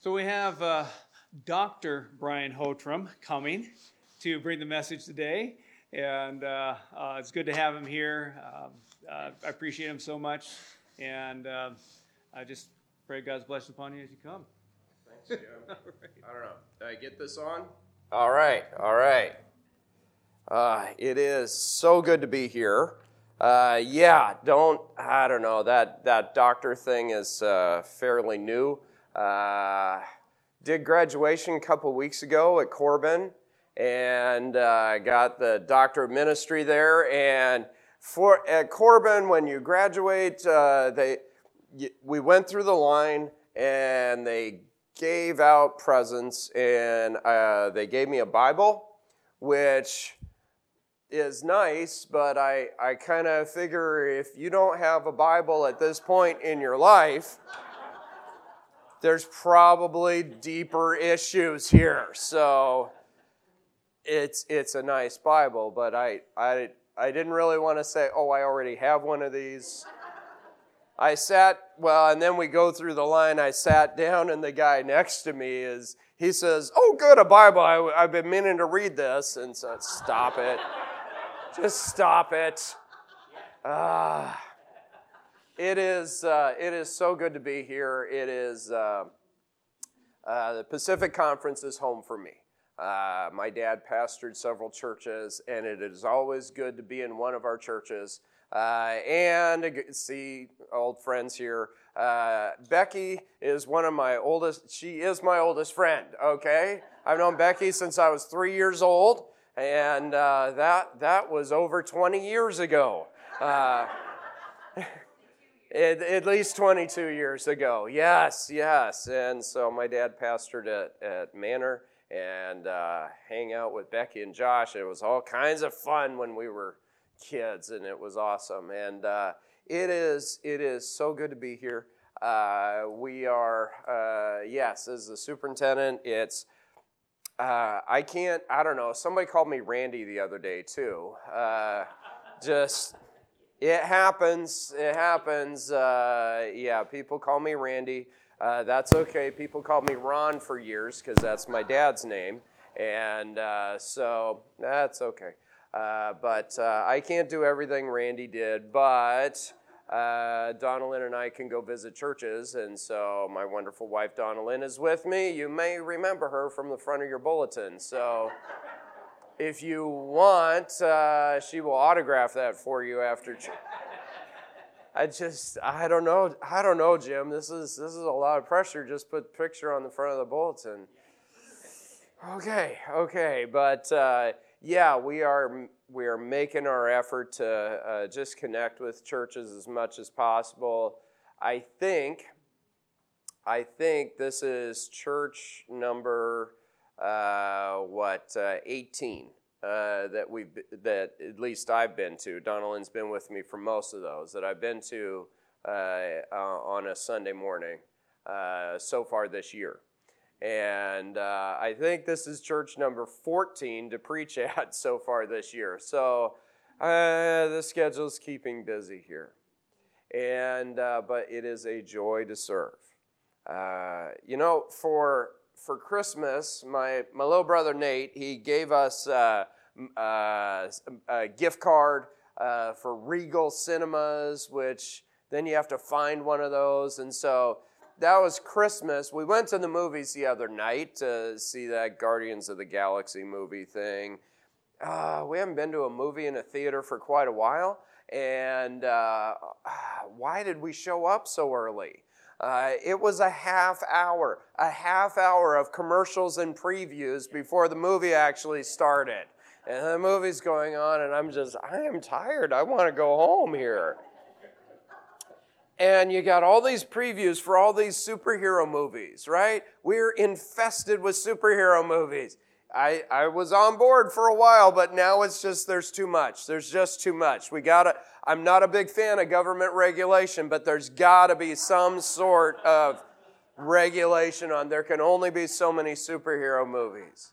So we have uh, Dr. Brian Hotrum coming to bring the message today, and uh, uh, it's good to have him here. Um, uh, I appreciate him so much, and uh, I just pray God's blessing upon you as you come. Thanks, Jim. right. I don't know. Did I get this on? All right, all right. Uh, it is so good to be here. Uh, yeah, don't I don't know that that doctor thing is uh, fairly new. Uh, did graduation a couple weeks ago at Corban, and uh, got the doctor of ministry there. And for at Corban, when you graduate, uh, they we went through the line and they gave out presents, and uh, they gave me a Bible, which is nice, but I, I kind of figure if you don't have a Bible at this point in your life, there's probably deeper issues here. So it's, it's a nice Bible, but I, I, I didn't really want to say, oh, I already have one of these. I sat, well, and then we go through the line. I sat down, and the guy next to me is, he says, Oh, good, a Bible. I, have been meaning to read this. And so, stop it. Just stop it. Ah. It is, uh, it is so good to be here. It is, uh, uh, the Pacific Conference is home for me. Uh, my dad pastored several churches, and it is always good to be in one of our churches uh, and see old friends here. Uh, Becky is one of my oldest, she is my oldest friend, okay? I've known Becky since I was three years old, and that, that was over 20 years ago. At, at, least 22 years ago. Yes, yes. And so my dad pastored at, at Manor and uh, hang out with Becky and Josh. It was all kinds of fun when we were kids, and it was awesome. And uh, it is it is so good to be here. Uh, we are uh, yes, as the superintendent, it's. Uh, I can't. I don't know. Somebody called me Randy the other day too. Uh, just it happens. It happens. Uh, yeah, people call me Randy. Uh, that's okay. People called me Ron for years because that's my dad's name. And uh, so that's okay. Uh, but uh, I can't do everything Randy did, but uh, Donalyn and I can go visit churches. And so my wonderful wife, Donalyn, is with me. You may remember her from the front of your bulletin. So if you want, uh, she will autograph that for you after. Ch- I just, I don't know, I don't know, Jim. This is this is a lot of pressure. Just put picture on the front of the bulletin. Okay, okay, but uh, yeah, we are we are making our effort to uh, just connect with churches as much as possible. I think, I think this is church number what, uh, 18 uh, that we've that at least I've been to. Donalyn's been with me for most of those that I've been to uh, uh, on a Sunday morning uh, so far this year. And I think this is church number 14 to preach at so far this year. So the schedule's keeping busy here. And, but it is a joy to serve. you know, for for Christmas, my, my little brother Nate, he gave us uh, uh, a gift card uh, for Regal Cinemas, which then you have to find one of those. And so that was Christmas. We went to the movies the other night to see that Guardians of the Galaxy movie thing. Uh, we haven't been to a movie in a theater for quite a while. And uh, why did we show up so early? Uh, it was a half hour, a half hour of commercials and previews before the movie actually started. And the movie's going on, and I'm just, I am tired. I want to go home here. And you got all these previews for all these superhero movies, right? We're infested with superhero movies. I, I was on board for a while, but now it's just there's too much. There's just too much. We gotta. I'm not a big fan of government regulation, but there's got to be some sort of regulation on. There can only be so many superhero movies,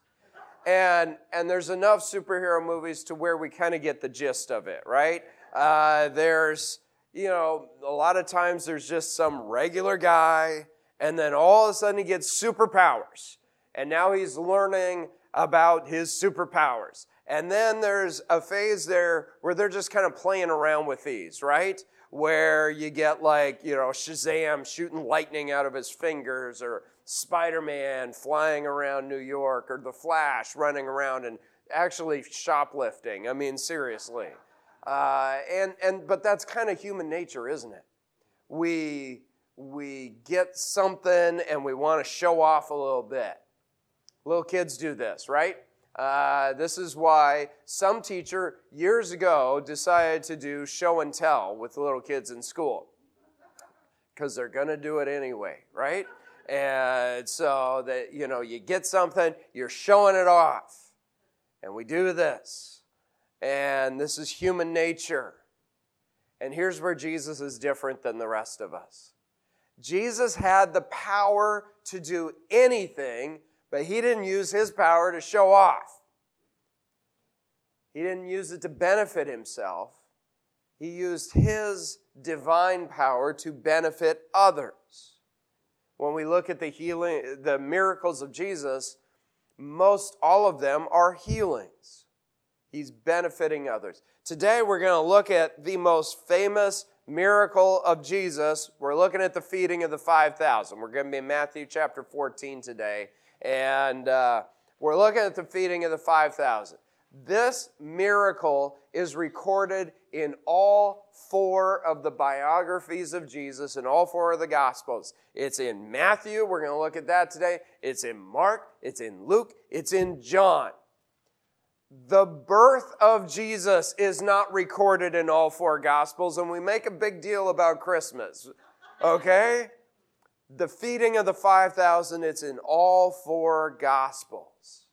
and and there's enough superhero movies to where we kind of get the gist of it, right? Uh, there's you know a lot of times there's just some regular guy And then all of a sudden he gets superpowers. And now he's learning about his superpowers. And then there's a phase there where they're just kind of playing around with these, right? Where you get like, you know, Shazam shooting lightning out of his fingers, or Spider Man flying around New York, or The Flash running around and actually shoplifting. I mean, seriously. Uh, and, and, but that's kind of human nature, isn't it? We, we get something and we want to show off a little bit. Little kids do this, right? Uh, this is why some teacher years ago decided to do show and tell with little kids in school because they're going to do it anyway, right? And so that you know, you get something, you're showing it off, and we do this, and this is human nature. And here's where Jesus is different than the rest of us. Jesus had the power to do anything but he didn't use his power to show off. He didn't use it to benefit himself. He used his divine power to benefit others. When we look at the healing, the miracles of Jesus, most all of them are healings. He's benefiting others. Today we're going to look at the most famous miracle of Jesus. We're looking at the feeding of the 5,000. We're going to be in Matthew chapter 14 today and uh, we're looking at the feeding of the 5,000. This miracle is recorded in all four of the biographies of Jesus in all four of the Gospels. It's in Matthew, we're going to look at that today. It's in Mark, it's in Luke, it's in John. The birth of Jesus is not recorded in all four Gospels, and we make a big deal about Christmas. Okay? The feeding of the 5,000, it's in all four Gospels.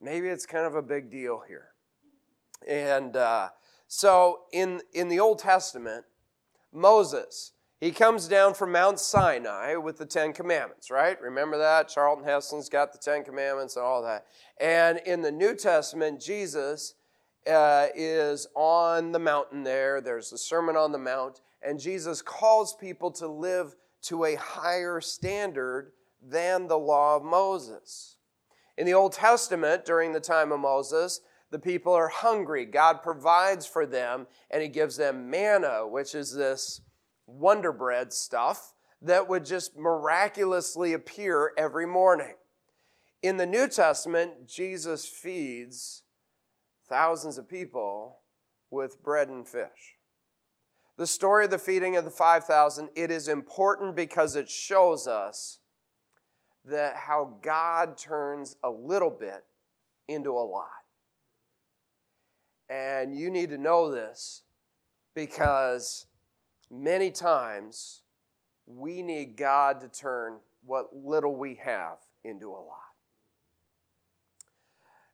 Maybe it's kind of a big deal here. And uh, so in, in the Old Testament, Moses, he comes down from Mount Sinai with the Ten Commandments, right? Remember that? Charlton Heston's got the Ten Commandments and all that. And in the New Testament, Jesus uh, is on the mountain there. There's the Sermon on the Mount. And Jesus calls people to live to a higher standard than the law of Moses. In the Old Testament, during the time of Moses, the people are hungry. God provides for them, and He gives them manna, which is this wonder bread stuff that would just miraculously appear every morning. In the New Testament, Jesus feeds thousands of people with bread and fish the story of the feeding of the 5,000, it is important because it shows us that how God turns a little bit into a lot. And you need to know this because many times we need God to turn what little we have into a lot.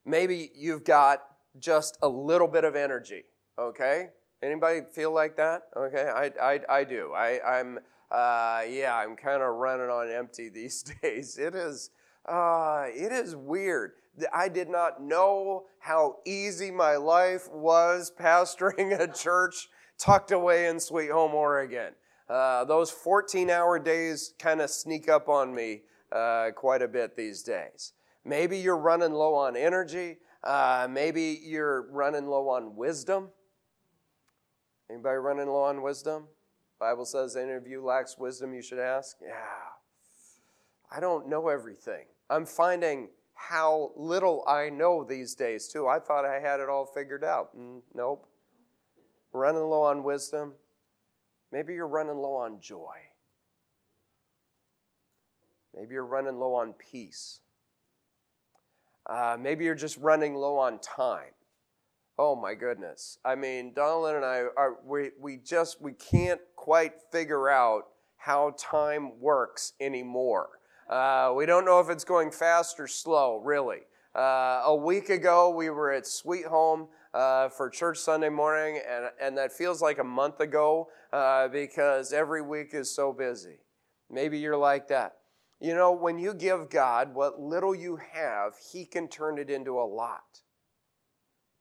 Maybe you've got just a little bit of energy, okay? Anybody feel like that? Okay, I, I, I do. I, I'm, uh, yeah, I'm kind of running on empty these days. It is, uh, it is weird. I did not know how easy my life was pastoring a church tucked away in Sweet Home, Oregon. Uh, those 14 hour days kind of sneak up on me uh, quite a bit these days. Maybe you're running low on energy. Uh, maybe you're running low on wisdom. Anybody running low on wisdom? Bible says any of you lacks wisdom, you should ask. Yeah. I don't know everything. I'm finding how little I know these days, too. I thought I had it all figured out. Mm, nope. Running low on wisdom. Maybe you're running low on joy. Maybe you're running low on peace. Uh, maybe you're just running low on time. Oh my goodness. I mean, Donalyn and I are we we just we can't quite figure out how time works anymore. Uh, we don't know if it's going fast or slow, really. Uh, a week ago, we were at Sweet Home uh, for church Sunday morning, and, and that feels like a month ago uh, because every week is so busy. Maybe you're like that. You know, when you give God what little you have, He can turn it into a lot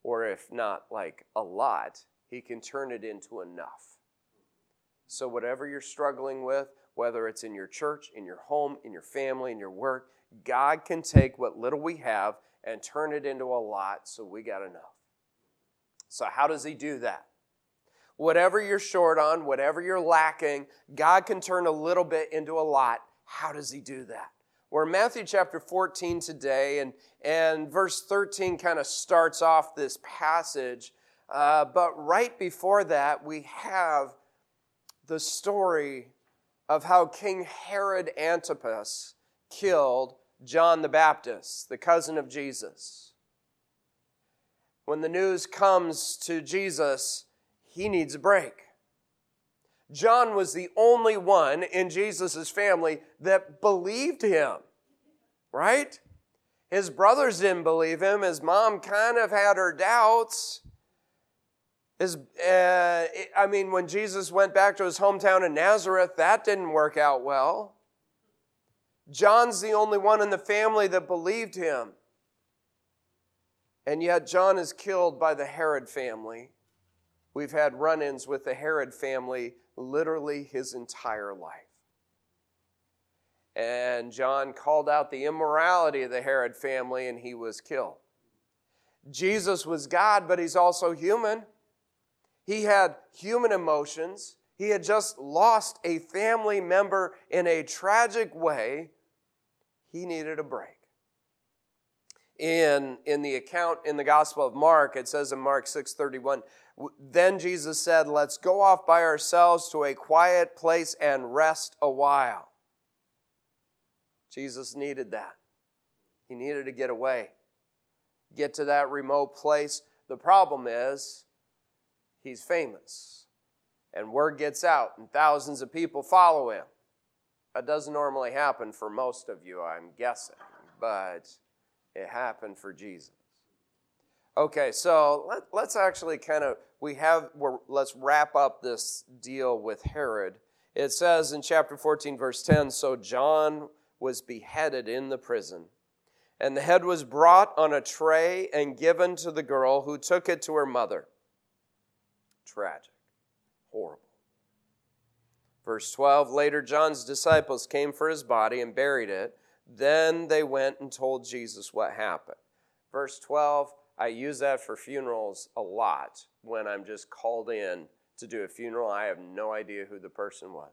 or if not like a lot, He can turn it into enough. So, whatever you're struggling with, whether it's in your church, in your home, in your family, in your work. God can take what little we have and turn it into a lot so we got enough. So, how does He do that? Whatever you're short on, whatever you're lacking, God can turn a little bit into a lot. How does He do that? We're in Matthew chapter 14 today, and, and verse 13 kind of starts off this passage. Uh, but right before that, we have the story of how King Herod Antipas killed John the Baptist, the cousin of Jesus. When the news comes to Jesus, he needs a break. John was the only one in Jesus' family that believed him, right? His brothers didn't believe him. His mom kind of had her doubts. His, uh, I mean, when Jesus went back to his hometown in Nazareth, that didn't work out well. John's the only one in the family that believed him. And yet, John is killed by the Herod family. We've had run ins with the Herod family literally his entire life. And John called out the immorality of the Herod family and he was killed. Jesus was God, but he's also human. He had human emotions. He had just lost a family member in a tragic way. He needed a break. In, in the account in the Gospel of Mark, it says in Mark 6:31, then Jesus said, Let's go off by ourselves to a quiet place and rest a while. Jesus needed that. He needed to get away, get to that remote place. The problem is, he's famous, and word gets out, and thousands of people follow him. That doesn't normally happen for most of you, I'm guessing, but it happened for Jesus. Okay, so let, us actually kind of we have we're, let's wrap up this deal with Herod. It says in chapter 14 verse 10, so John was beheaded in the prison. And the head was brought on a tray and given to the girl who took it to her mother. Tragic. Horrible. Verse 12 Later, John's disciples came for his body and buried it. Then they went and told Jesus what happened. Verse 12 I use that for funerals a lot when I'm just called in to do a funeral. I have no idea who the person was.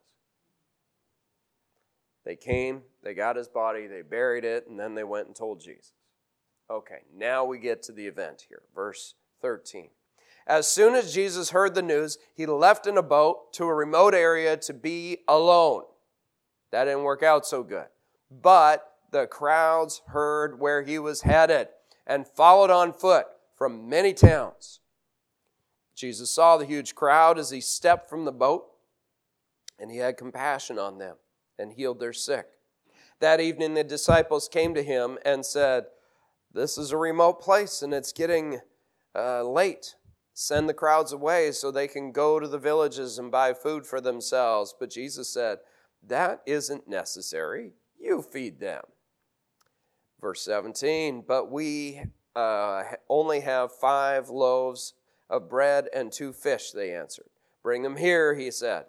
They came, they got his body, they buried it, and then they went and told Jesus. Okay, now we get to the event here. Verse 13. As soon as Jesus heard the news, he left in a boat to a remote area to be alone. That didn't work out so good. But the crowds heard where he was headed and followed on foot from many towns. Jesus saw the huge crowd as he stepped from the boat, and he had compassion on them and healed their sick. That evening, the disciples came to him and said, This is a remote place and it's getting uh, late. Send the crowds away so they can go to the villages and buy food for themselves. But Jesus said, That isn't necessary. You feed them. Verse 17, but we uh, only have five loaves of bread and two fish, they answered. Bring them here, he said.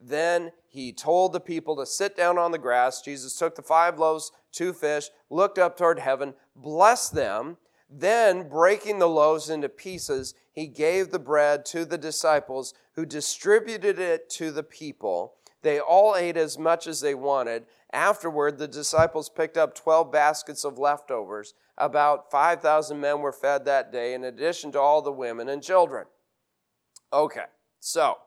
Then he told the people to sit down on the grass. Jesus took the five loaves, two fish, looked up toward heaven, blessed them. Then, breaking the loaves into pieces, he gave the bread to the disciples, who distributed it to the people. They all ate as much as they wanted Afterward, the disciples picked up 12 baskets of leftovers. About 5,000 men were fed that day, in addition to all the women and children. Okay, so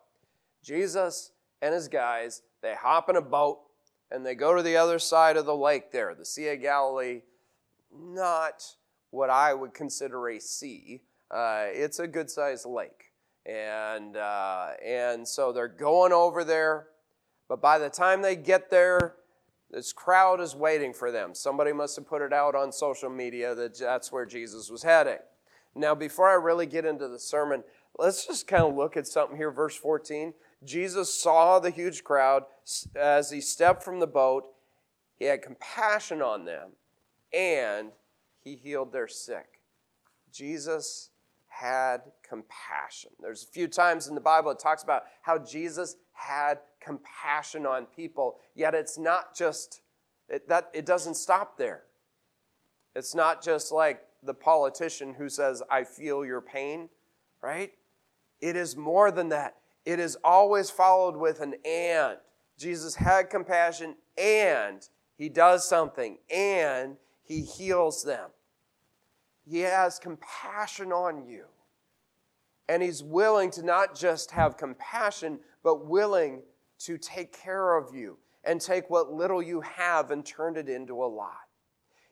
Jesus and his guys, they hop in a boat and they go to the other side of the lake there, the Sea of Galilee. Not what I would consider a sea, uh, it's a good sized lake. And, uh, and so they're going over there, but by the time they get there, this crowd is waiting for them. Somebody must have put it out on social media that that's where Jesus was heading. Now, before I really get into the sermon, let's just kind of look at something here. Verse 14 Jesus saw the huge crowd as he stepped from the boat. He had compassion on them and he healed their sick. Jesus had compassion. There's a few times in the Bible it talks about how Jesus had compassion on people, yet it's not just it, that it doesn't stop there. It's not just like the politician who says, I feel your pain, right? It is more than that. It is always followed with an and. Jesus had compassion and he does something and he heals them. He has compassion on you. And he's willing to not just have compassion, but willing to take care of you and take what little you have and turn it into a lot.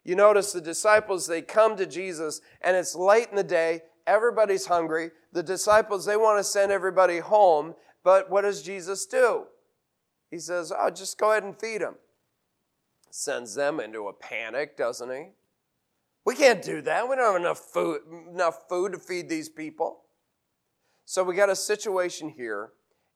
You notice the disciples, they come to Jesus, and it's late in the day. Everybody's hungry. The disciples, they want to send everybody home. But what does Jesus do? He says, Oh, just go ahead and feed them. Sends them into a panic, doesn't he? We can't do that. We don't have enough food, enough food to feed these people. So we got a situation here,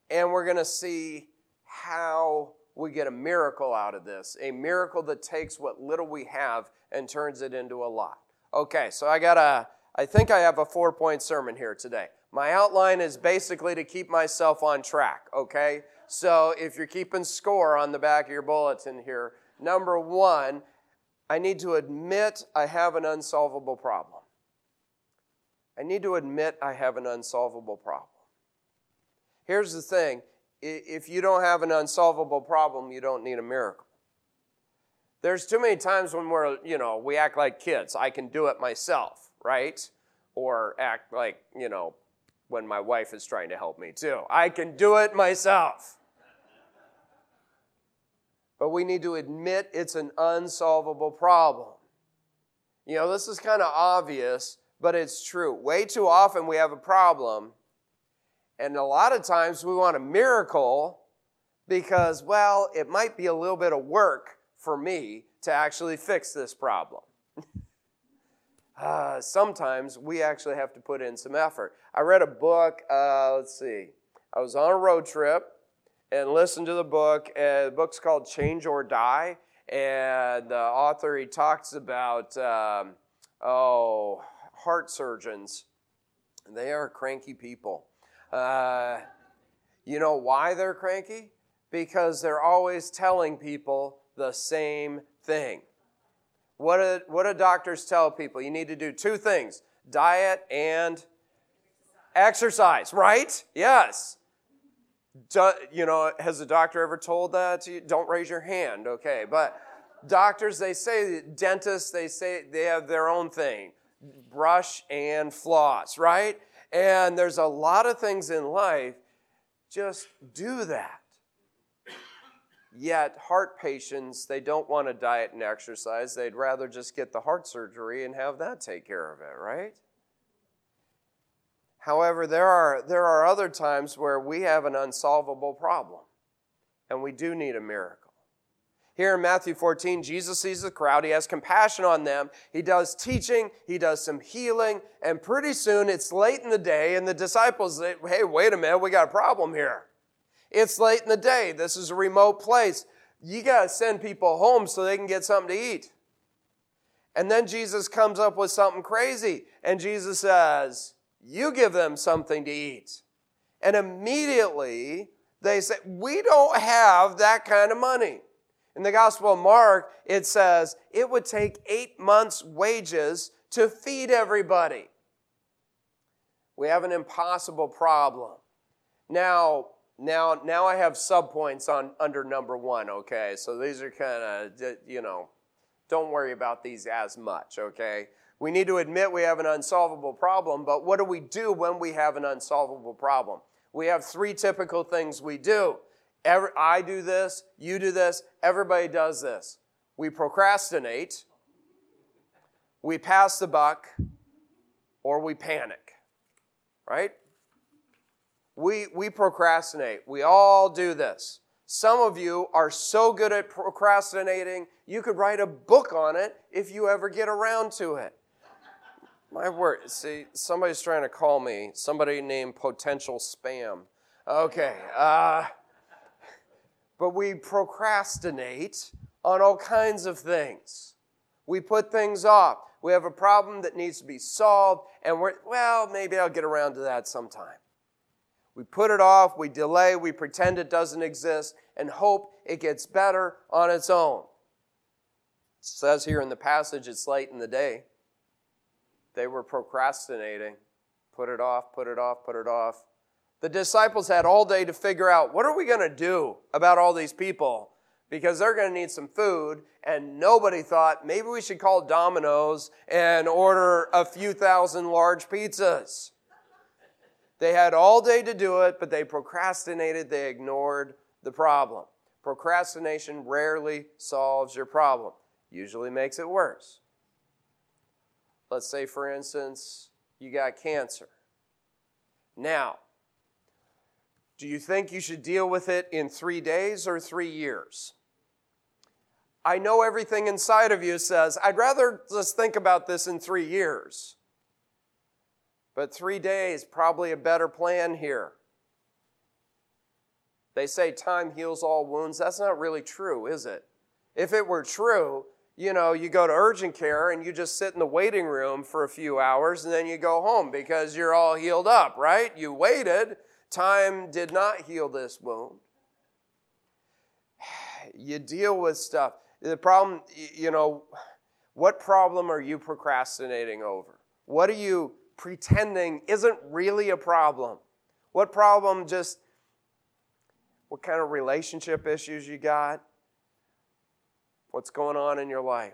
and we're going to see how we get a miracle out of this a miracle that takes what little we have and turns it into a lot. Okay, so I got a, I think I have a four point sermon here today. My outline is basically to keep myself on track, okay? So if you're keeping score on the back of your bulletin here, number one, I need to admit I have an unsolvable problem. I need to admit I have an unsolvable problem. Here's the thing if you don't have an unsolvable problem, you don't need a miracle. There's too many times when we're, you know, we act like kids. I can do it myself, right? Or act like, you know, when my wife is trying to help me too. I can do it myself. But we need to admit it's an unsolvable problem. You know, this is kind of obvious, but it's true. Way too often we have a problem, and a lot of times we want a miracle because, well, it might be a little bit of work for me to actually fix this problem. uh, sometimes we actually have to put in some effort. I read a book, uh, let's see, I was on a road trip and listened to the book. Uh, the book's called Change or Die. And the author, he talks about, um, oh, heart surgeons. They are cranky people. Uh, you know why they're cranky? Because they're always telling people the same thing. What do, what do doctors tell people? You need to do two things diet and exercise, right? Yes. Do, you know, has a doctor ever told that to you? Don't raise your hand, okay. But doctors, they say, dentists, they say they have their own thing brush and floss, right? And there's a lot of things in life, just do that. Yet, heart patients, they don't want to diet and exercise. They'd rather just get the heart surgery and have that take care of it, right? However, there are, there are other times where we have an unsolvable problem and we do need a miracle. Here in Matthew 14, Jesus sees the crowd. He has compassion on them. He does teaching. He does some healing. And pretty soon it's late in the day, and the disciples say, Hey, wait a minute, we got a problem here. It's late in the day. This is a remote place. You got to send people home so they can get something to eat. And then Jesus comes up with something crazy. And Jesus says, You give them something to eat. And immediately they say, We don't have that kind of money. In the Gospel of Mark, it says it would take eight months' wages to feed everybody. We have an impossible problem. Now, now, now I have subpoints on under number one, okay? So these are kind of, you know, don't worry about these as much, okay? We need to admit we have an unsolvable problem, but what do we do when we have an unsolvable problem? We have three typical things we do. Every, I do this, you do this, everybody does this. We procrastinate, we pass the buck, or we panic, right? We, we procrastinate. We all do this. Some of you are so good at procrastinating, you could write a book on it if you ever get around to it. My word, see, somebody's trying to call me, somebody named potential spam. Okay, uh, but we procrastinate on all kinds of things. We put things off. We have a problem that needs to be solved, and we're, well, maybe I'll get around to that sometime. We put it off, we delay, we pretend it doesn't exist, and hope it gets better on its own. It says here in the passage, it's late in the day. They were procrastinating. Put it off, put it off, put it off. The disciples had all day to figure out what are we going to do about all these people because they're going to need some food and nobody thought maybe we should call Domino's and order a few thousand large pizzas. They had all day to do it, but they procrastinated, they ignored the problem. Procrastination rarely solves your problem usually makes it worse. Let's say, for instance, you got cancer. Now, do you think you should deal with it in three days or three years? I know everything inside of you says, I'd rather just think about this in three years. But three days, probably a better plan here. They say time heals all wounds. That's not really true, is it? If it were true, you know, you go to urgent care and you just sit in the waiting room for a few hours and then you go home because you're all healed up, right? You waited. Time did not heal this wound. You deal with stuff. The problem, you know, what problem are you procrastinating over? What are you pretending isn't really a problem? What problem just, what kind of relationship issues you got? what's going on in your life.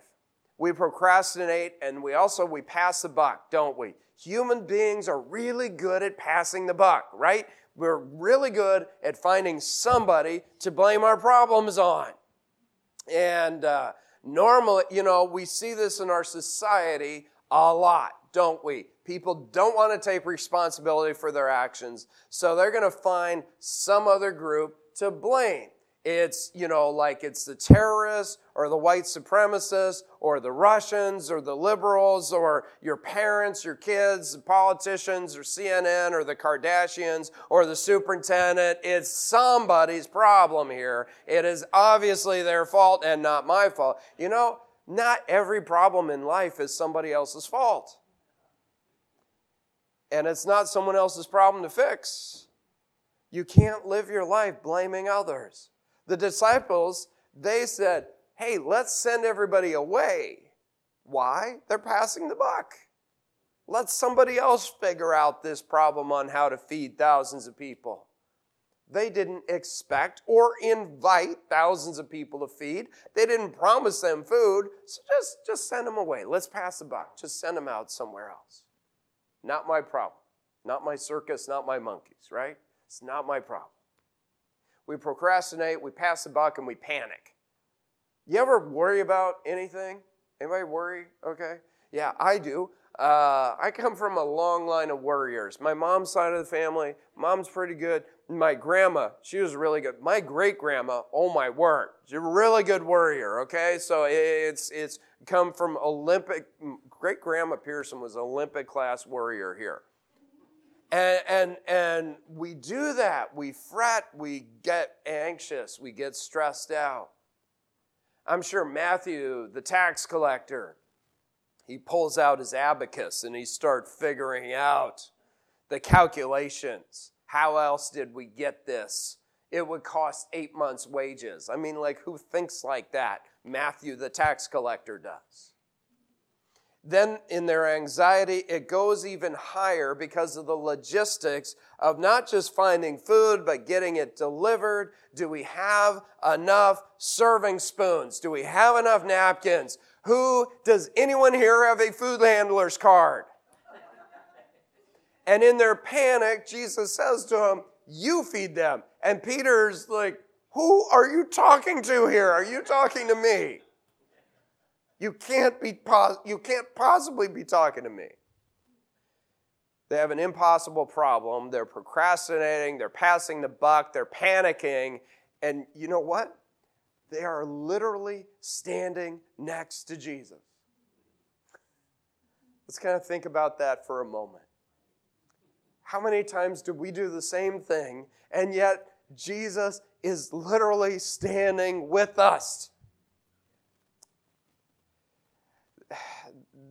We procrastinate and we also we pass the buck, don't we? Human beings are really good at passing the buck, right? We're really good at finding somebody to blame our problems on. And uh, normally, you know, we see this in our society a lot, don't we? People don't want to take responsibility for their actions, so they're going to find some other group to blame. It's, you know, like it's the terrorists or the white supremacists or the Russians or the liberals or your parents, your kids, the politicians or CNN or the Kardashians or the superintendent. It's somebody's problem here. It is obviously their fault and not my fault. You know, not every problem in life is somebody else's fault. And it's not someone else's problem to fix. You can't live your life blaming others. The disciples, they said, hey, let's send everybody away. Why? They're passing the buck. Let somebody else figure out this problem on how to feed thousands of people. They didn't expect or invite thousands of people to feed. They didn't promise them food. So just, just send them away. Let's pass the buck. Just send them out somewhere else. Not my problem. Not my circus, not my monkeys, right? It's not my problem we procrastinate, we pass the buck, and we panic. You ever worry about anything? Anybody worry? Okay. Yeah, I do. Uh, I come from a long line of worriers. My mom's side of the family, mom's pretty good. My grandma, she was really good. My great grandma, oh my word, she's a really good worrier. Okay, so it's it's come from Olympic. Great grandma Pearson was Olympic class worrier here. And, and, and we do that. We fret, we get anxious, we get stressed out. I'm sure Matthew, the tax collector, he pulls out his abacus and he starts figuring out the calculations. How else did we get this? It would cost eight months' wages. I mean, like, who thinks like that? Matthew, the tax collector, does. Then, in their anxiety, it goes even higher because of the logistics of not just finding food, but getting it delivered. Do we have enough serving spoons? Do we have enough napkins? Who does anyone here have a food handler's card? and in their panic, Jesus says to them, You feed them. And Peter's like, Who are you talking to here? Are you talking to me? You can't be you can't possibly be talking to me. They have an impossible problem. They're procrastinating, they're passing the buck, they're panicking, and you know what? They are literally standing next to Jesus. Let's kind of think about that for a moment. How many times do we do the same thing, and yet Jesus is literally standing with us?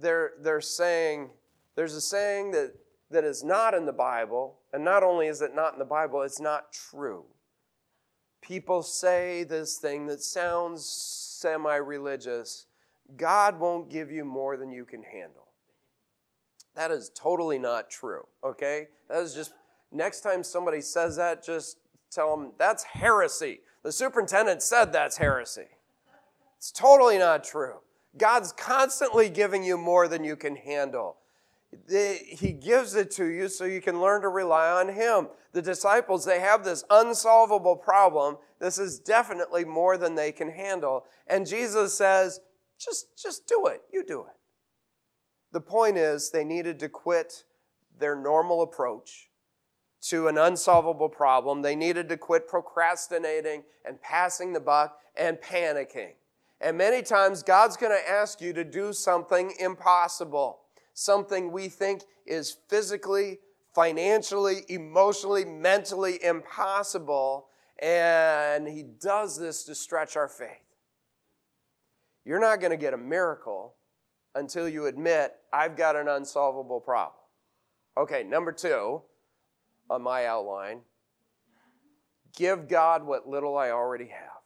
They're, they're saying, there's a saying that, that is not in the Bible, and not only is it not in the Bible, it's not true. People say this thing that sounds semi religious God won't give you more than you can handle. That is totally not true, okay? That is just, next time somebody says that, just tell them that's heresy. The superintendent said that's heresy. It's totally not true. God's constantly giving you more than you can handle. He gives it to you so you can learn to rely on Him. The disciples, they have this unsolvable problem. This is definitely more than they can handle. And Jesus says, just, just do it. You do it. The point is, they needed to quit their normal approach to an unsolvable problem. They needed to quit procrastinating and passing the buck and panicking. And many times, God's going to ask you to do something impossible, something we think is physically, financially, emotionally, mentally impossible. And He does this to stretch our faith. You're not going to get a miracle until you admit, I've got an unsolvable problem. Okay, number two on my outline give God what little I already have.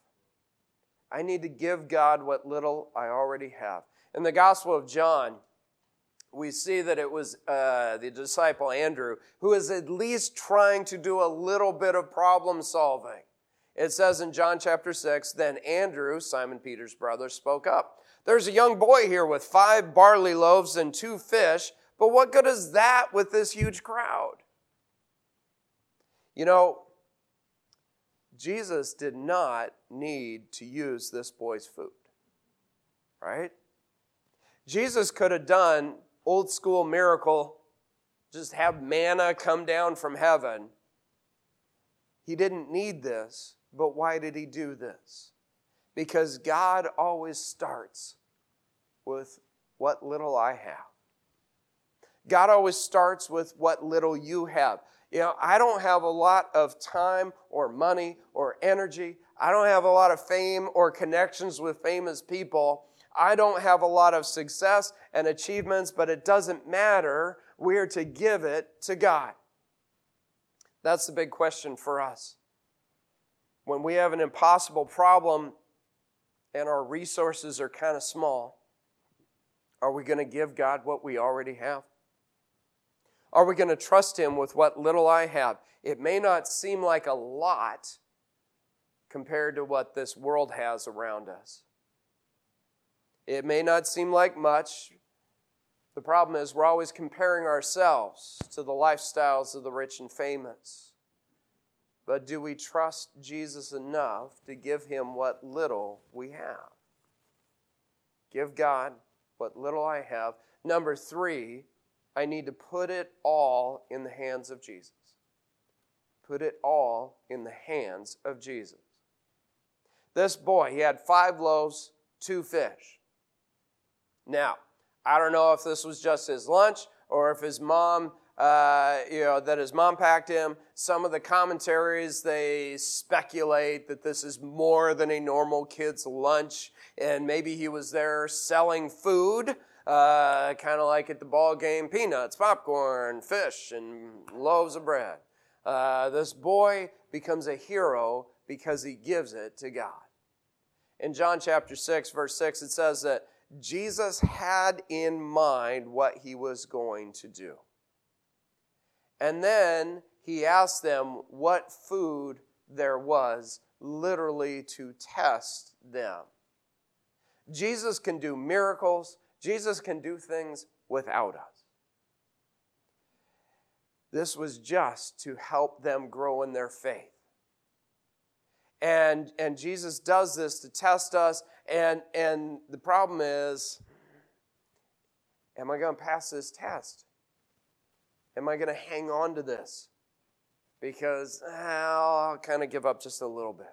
I need to give God what little I already have. In the Gospel of John, we see that it was uh, the disciple Andrew who is at least trying to do a little bit of problem solving. It says in John chapter 6 Then Andrew, Simon Peter's brother, spoke up. There's a young boy here with five barley loaves and two fish, but what good is that with this huge crowd? You know, Jesus did not need to use this boy's food, right? Jesus could have done old school miracle, just have manna come down from heaven. He didn't need this, but why did he do this? Because God always starts with what little I have. God always starts with what little you have. You know, I don't have a lot of time or money or energy. I don't have a lot of fame or connections with famous people. I don't have a lot of success and achievements, but it doesn't matter. We're to give it to God. That's the big question for us. When we have an impossible problem and our resources are kind of small, are we going to give God what we already have? Are we going to trust Him with what little I have? It may not seem like a lot compared to what this world has around us. It may not seem like much. The problem is, we're always comparing ourselves to the lifestyles of the rich and famous. But do we trust Jesus enough to give Him what little we have? Give God what little I have. Number three, I need to put it all in the hands of Jesus. Put it all in the hands of Jesus. This boy, he had five loaves, two fish. Now, I don't know if this was just his lunch or if his mom, uh, you know, that his mom packed him. Some of the commentaries, they speculate that this is more than a normal kid's lunch, and maybe he was there selling food uh, kind of like at the ball game peanuts, popcorn, fish, and loaves of bread. Uh, this boy becomes a hero because he gives it to God. In John chapter 6, verse 6, it says that Jesus had in mind what he was going to do. And then he asked them what food there was, literally to test them. Jesus can do miracles, Jesus can do things without us. This was just to help them grow in their faith. And, and Jesus does this to test us. And, and the problem is am I going to pass this test? Am I going to hang on to this? Because I'll kind of give up just a little bit.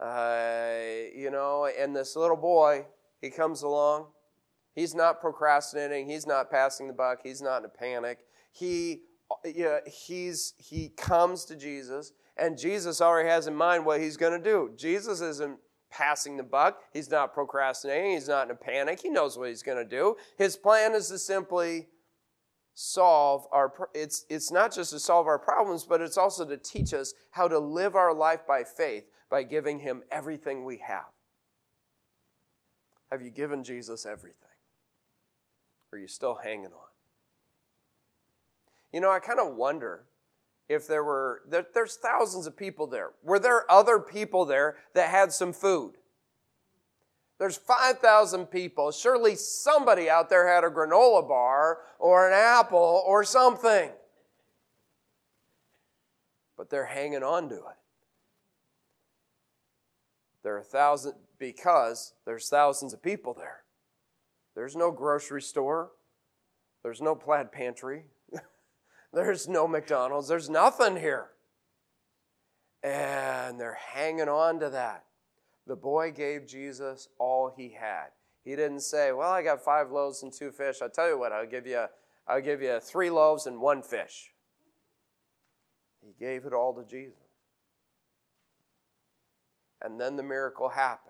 Uh, you know, and this little boy, he comes along. He's not procrastinating. He's not passing the buck. He's not in a panic. He, yeah, he's, he comes to Jesus, and Jesus already has in mind what he's going to do. Jesus isn't passing the buck. He's not procrastinating. He's not in a panic. He knows what he's going to do. His plan is to simply solve our it's it's not just to solve our problems but it's also to teach us how to live our life by faith by giving him everything we have have you given jesus everything or are you still hanging on you know i kind of wonder if there were there, there's thousands of people there were there other people there that had some food there's 5,000 people. Surely somebody out there had a granola bar or an apple or something. But they're hanging on to it. There are thousands because there's thousands of people there. There's no grocery store. There's no Plaid Pantry. there's no McDonald's. There's nothing here. And they're hanging on to that. The boy gave Jesus all he had. He didn't say, "Well, I got five loaves and two fish. I'll tell you what. I'll give you. I'll give you three loaves and one fish." He gave it all to Jesus. And then the miracle happened.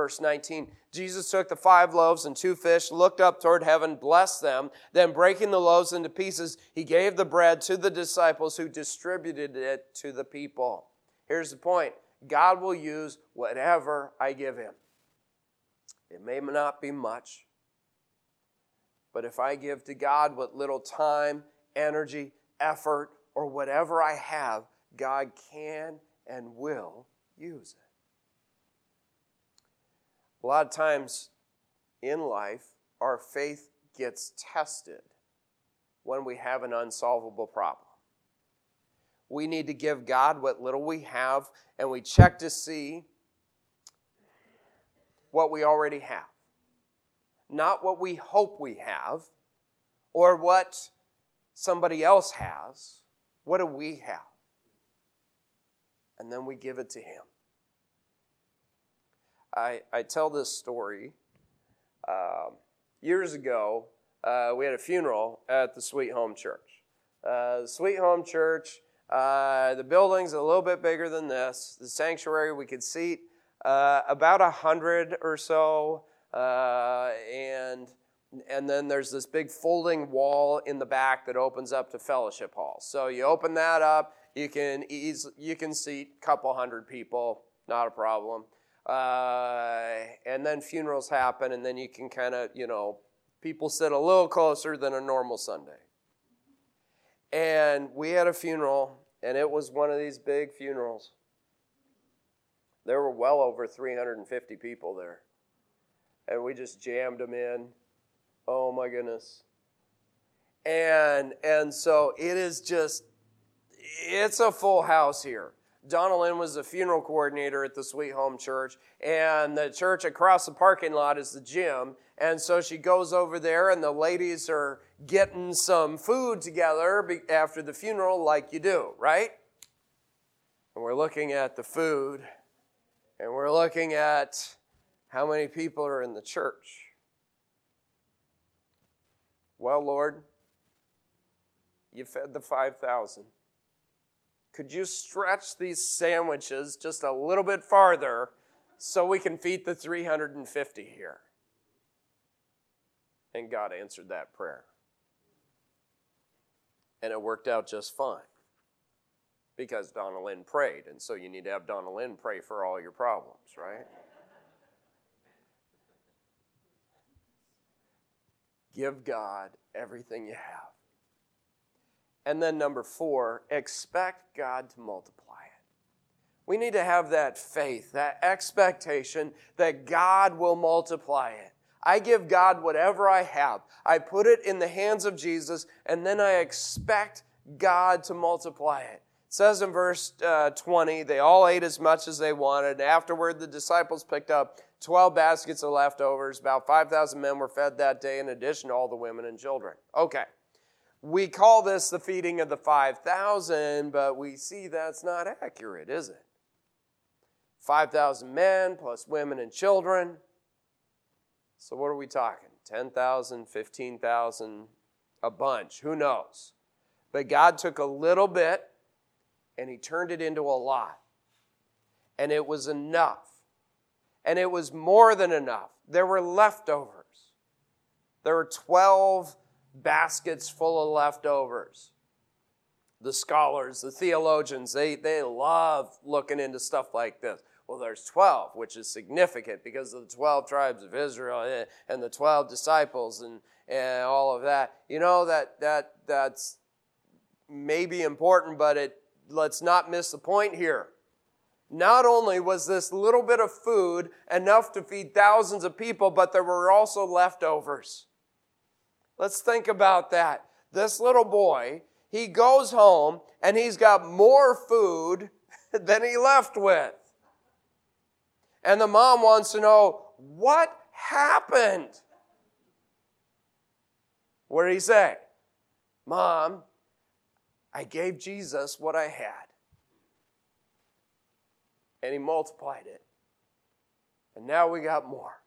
Verse 19 Jesus took the five loaves and two fish, looked up toward heaven, blessed them, then breaking the loaves into pieces, he gave the bread to the disciples who distributed it to the people. Here's the point God will use whatever I give him. It may not be much, but if I give to God what little time, energy, effort, or whatever I have, God can and will use it. A lot of times in life, our faith gets tested when we have an unsolvable problem we need to give God what little we have, and we check to see what we already have. Not what we hope we have or what somebody else has. What do we have? And then we give it to Him. I, I tell this story. Uh, years ago, uh, we had a funeral at the Sweet Home Church. Uh, the Sweet Home Church uh, the building's a little bit bigger than this. The sanctuary, we could seat uh, about a hundred or so, uh, and and then there's this big folding wall in the back that opens up to fellowship hall. So you open that up, you can ease, you can seat a couple hundred people, not a problem. Uh, and then funerals happen, and then you can kind of you know people sit a little closer than a normal Sunday. And we had a funeral, and it was one of these big funerals. There were well over 350 people there. And we just jammed them in. Oh my goodness. And and so it is just it's a full house here. Donalyn was the funeral coordinator at the Sweet Home Church, and the church across the parking lot is the gym. And so she goes over there, and the ladies are getting some food together after the funeral, like you do, right? And we're looking at the food, and we're looking at how many people are in the church. Well, Lord, you fed the 5,000. Could you stretch these sandwiches just a little bit farther so we can feed the 350 here? And God answered that prayer. And it worked out just fine because Donalyn prayed. And so you need to have Donalyn pray for all your problems, right? Give God everything you have. And then number four, expect God to multiply it. We need to have that faith, that expectation that God will multiply it. I give God whatever I have. I put it in the hands of Jesus, and then I expect God to multiply it. It says in verse uh, 20, they all ate as much as they wanted. Afterward, the disciples picked up 12 baskets of leftovers. About 5,000 men were fed that day, in addition to all the women and children. Okay. We call this the feeding of the 5,000, but we see that's not accurate, is it? 5,000 men plus women and children. So, what are we talking? 10,000, 15,000, a bunch, who knows? But God took a little bit and He turned it into a lot. And it was enough And it was more than enough. There were leftovers. There were 12 baskets full of leftovers. The scholars, the theologians, they, they love looking into stuff like this. Well, there's 12, which is significant because of the 12 tribes of Israel eh, and the 12 disciples and, and all of that. You know, that, that, that's maybe important, but it, let's not miss the point here. Not only was this little bit of food enough to feed thousands of people, but there were also leftovers. Let's think about that. This little boy, he goes home and he's got more food than he left with. And the mom wants to know what happened. What did he say? Mom, I gave Jesus what I had. And he multiplied it. And now we got more.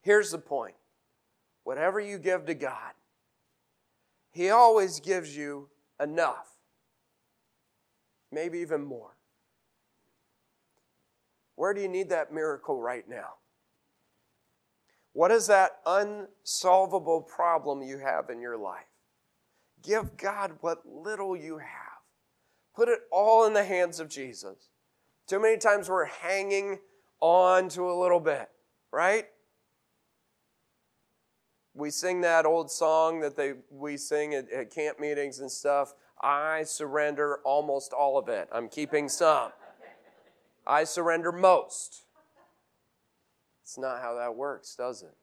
Here's the point whatever you give to God, He always gives you enough, maybe even more. Where do you need that miracle right now? What is that unsolvable problem you have in your life? Give God what little you have. Put it all in the hands of Jesus. Too many times we're hanging on to a little bit, right? We sing that old song that they we sing at, at camp meetings and stuff. I surrender almost all of it. I'm keeping some. I surrender most. It's not how that works, does it?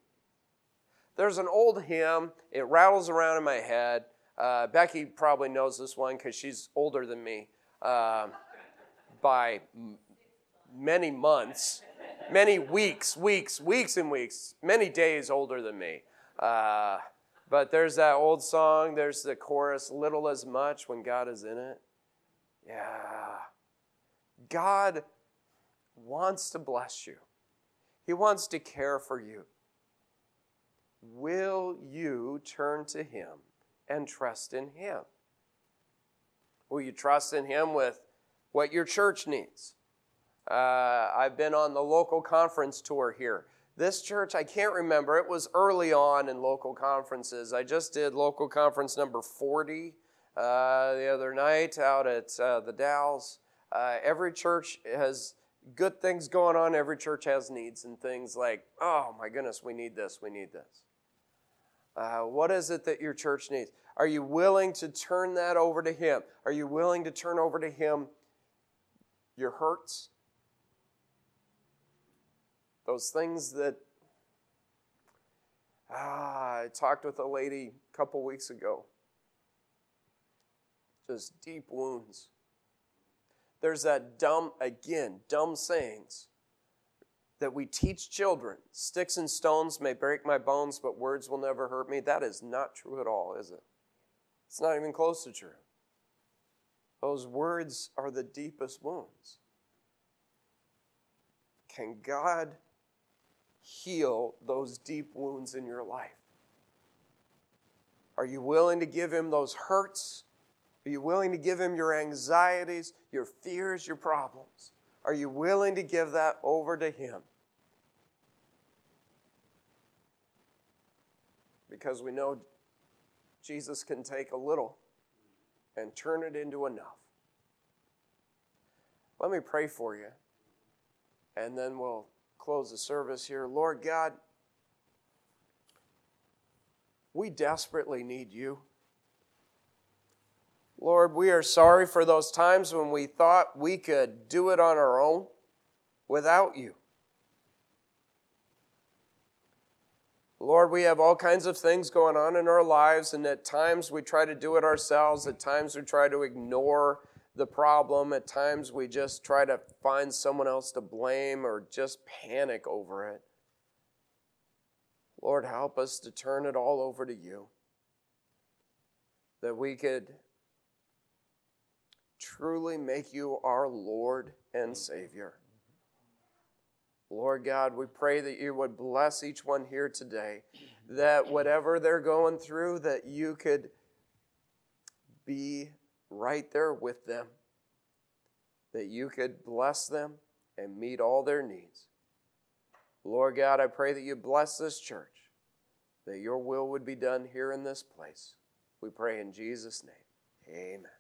There's an old hymn, it rattles around in my head. Uh, Becky probably knows this one because she's older than me uh, by m- many months, many weeks, weeks, weeks and weeks, many days older than me. Uh, but there's that old song, there's the chorus, little as much when God is in it. Yeah. God wants to bless you, He wants to care for you. Will you turn to Him and trust in Him? Will you trust in Him with what your church needs? Uh, I've been on the local conference tour here. This church, I can't remember, it was early on in local conferences. I just did local conference number 40 uh, the other night out at uh, the Dalles. Uh, every church has good things going on. Every church has needs and things like, oh my goodness, we need this, we need this. Uh, what is it that your church needs? Are you willing to turn that over to Him? Are you willing to turn over to Him your hurts? Those things that. Ah, I talked with a lady a couple weeks ago. Just deep wounds there's that dumb, again, dumb sayings that we teach children sticks and stones may break my bones, but words will never hurt me. That is not true at all, is it? It's not even close to true. Those words are the deepest wounds. Can God heal those deep wounds in your life? Are you willing to give Him those hurts are you willing to give Him your anxieties, your fears, your problems? Are you willing to give that over to Him? Because we know Jesus can take a little and turn it into enough. Let me pray for you, and then we'll close the service here. Lord God, we desperately need you. Lord, we are sorry for those times when we thought we could do it on our own without you. Lord, we have all kinds of things going on in our lives, and at times we try to do it ourselves. At times we try to ignore the problem. At times we just try to find someone else to blame or just panic over it. Lord, help us to turn it all over to you. That we could truly make you our Lord and mm-hmm. Savior. Lord God, we pray that you would bless each one here today, that whatever they're going through, that you could be right there with them, that you could bless them, and meet all their needs. Lord God, I pray that you bless this church, that your will would be done here in this place. We pray in Jesus' name. Amen.